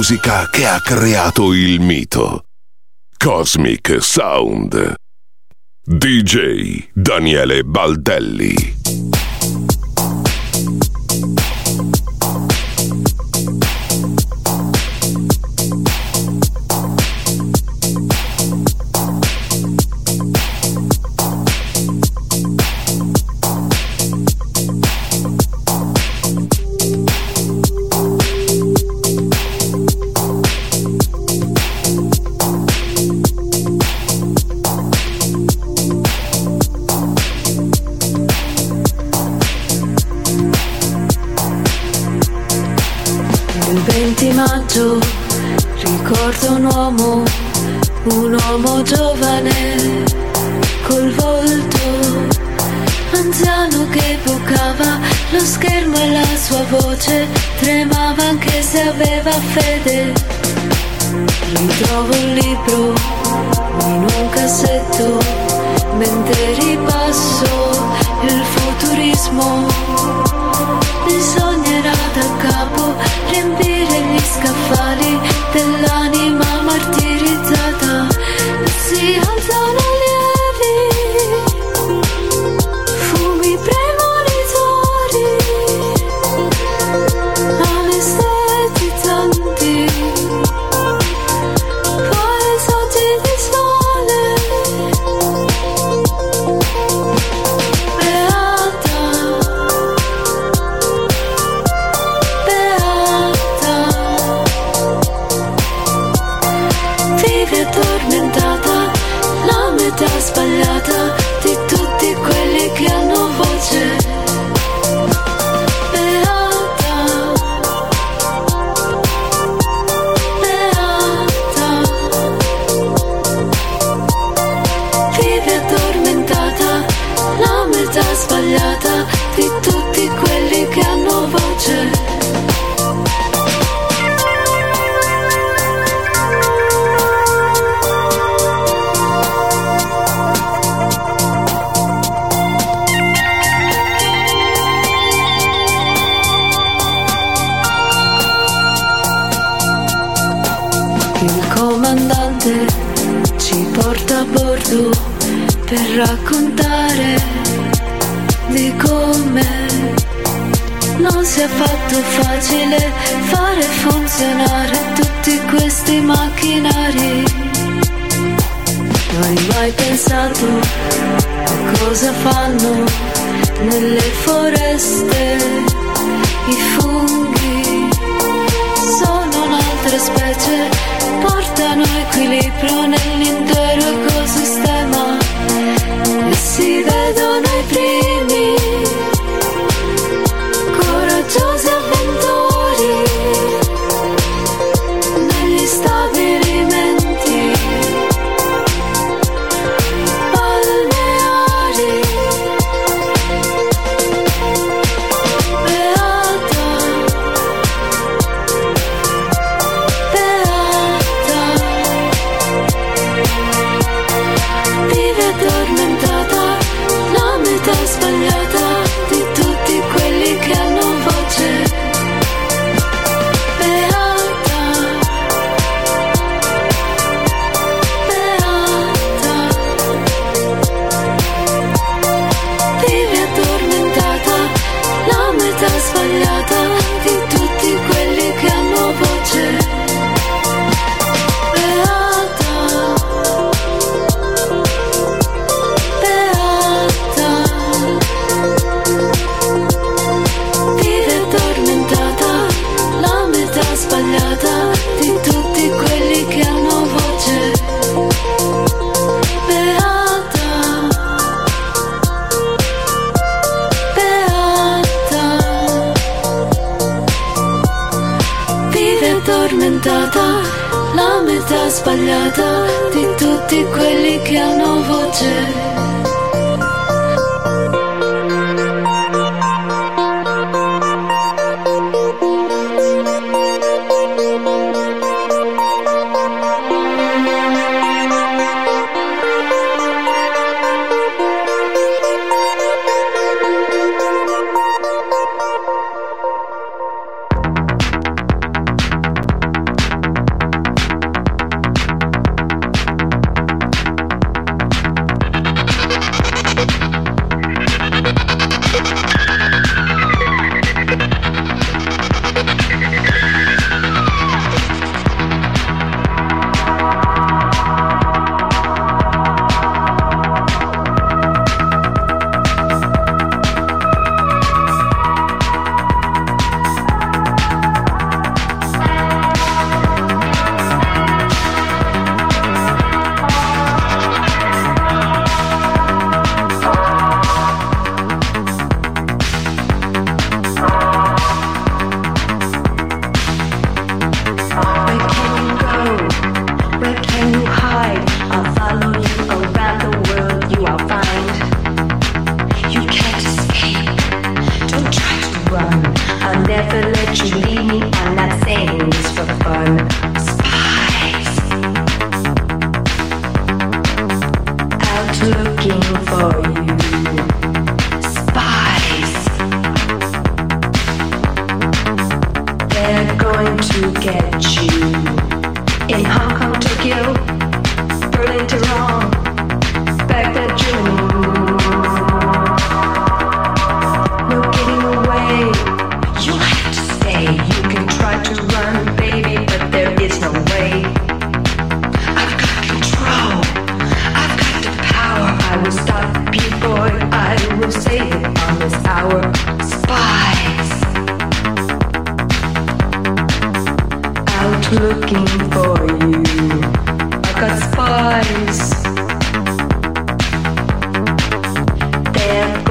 Musica che ha creato il mito. Cosmic Sound. DJ Daniele Baldelli.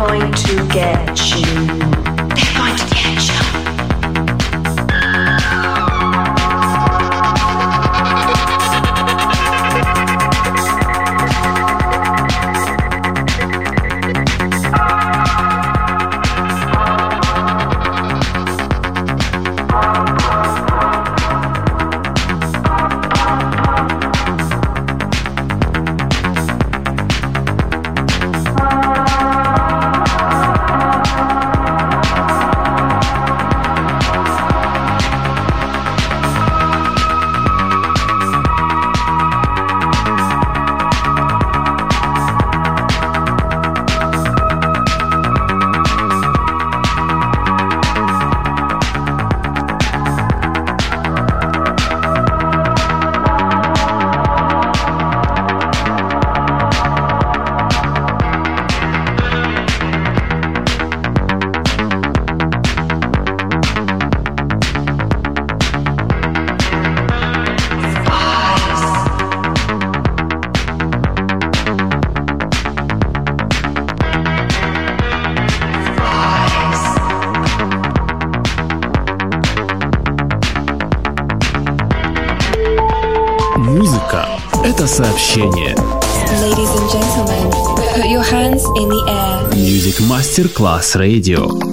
going to get you. сообщение. Ladies and gentlemen, put your hands in the air. Music Master Class Radio.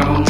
grown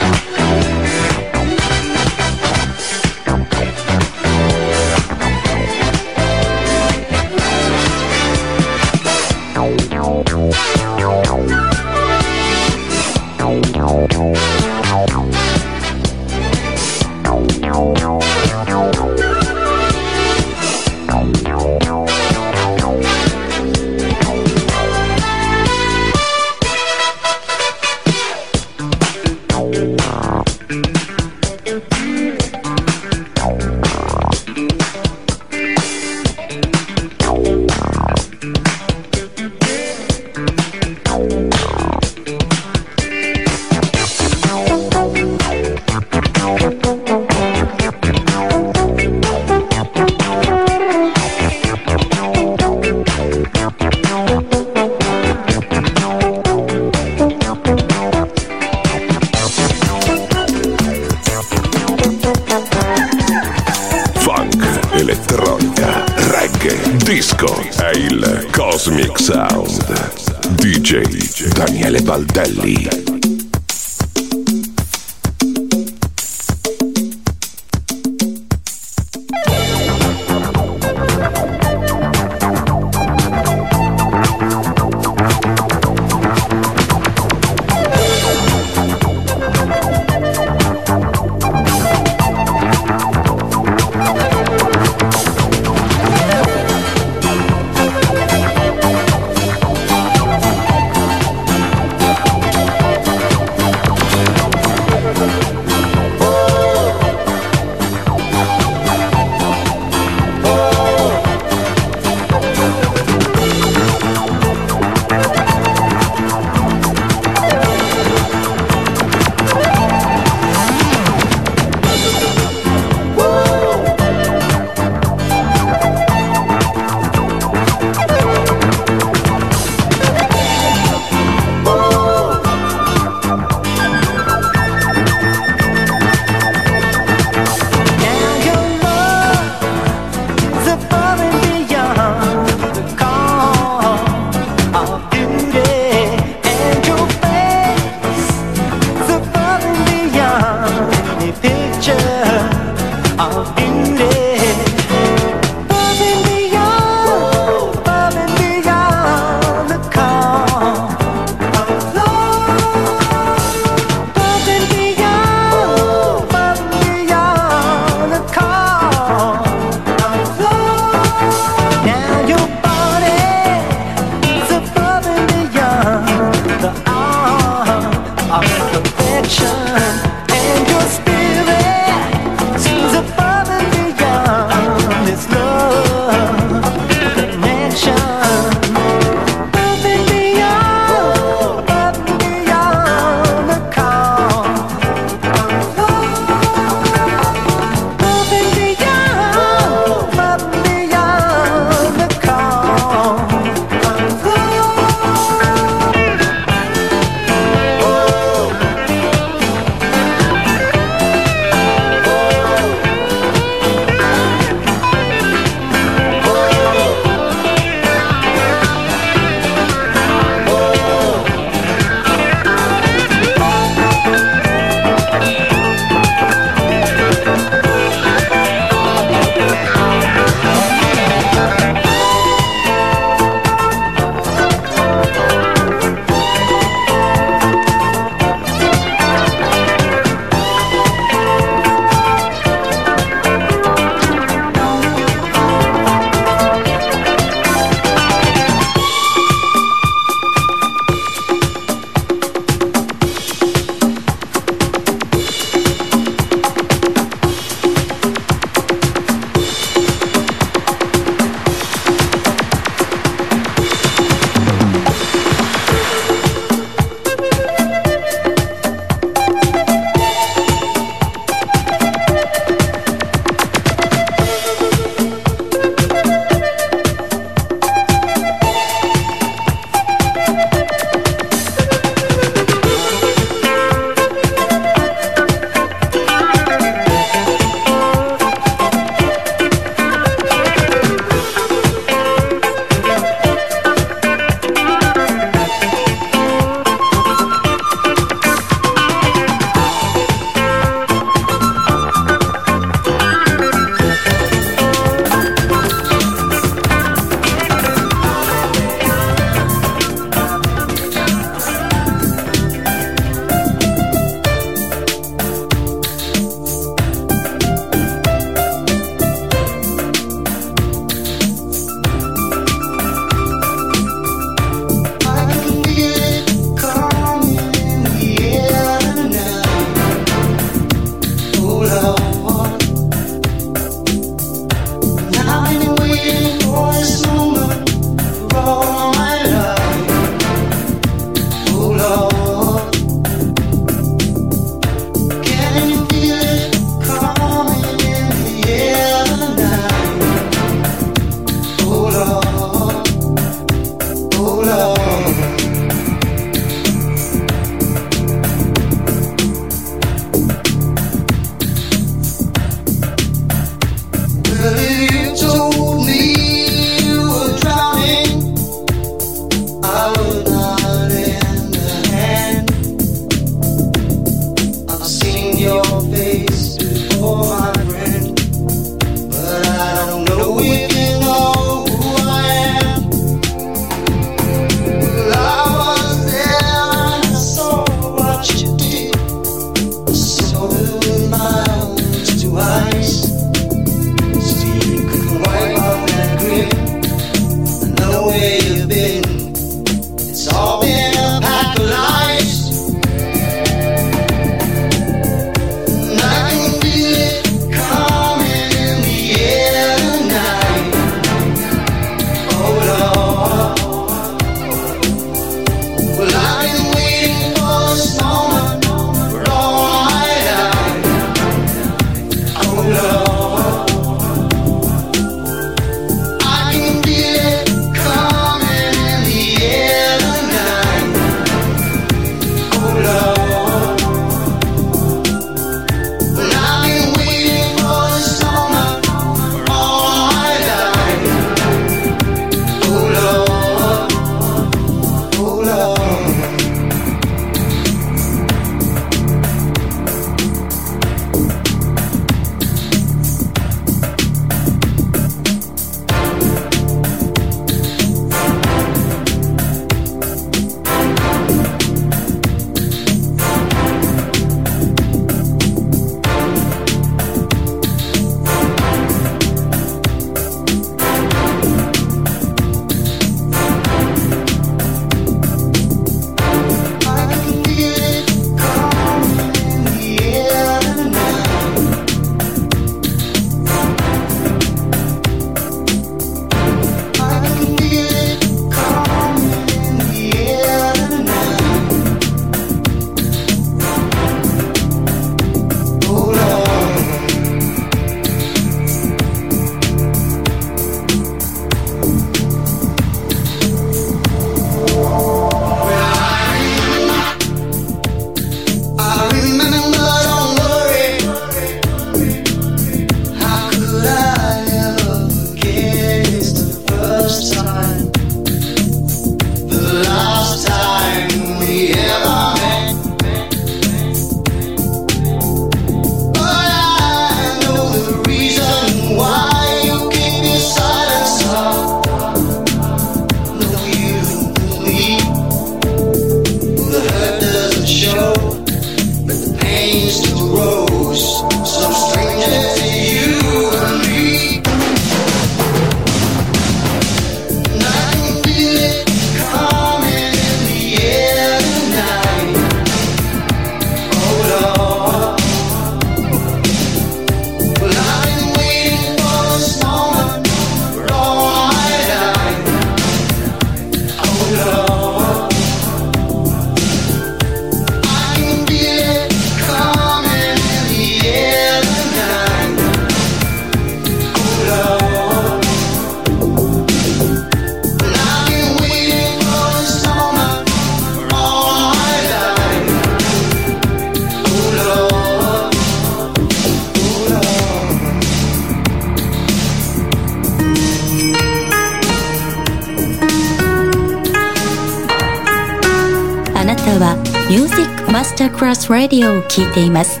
オを聴いています。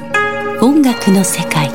音楽の世界。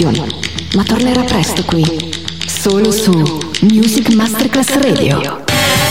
Producción.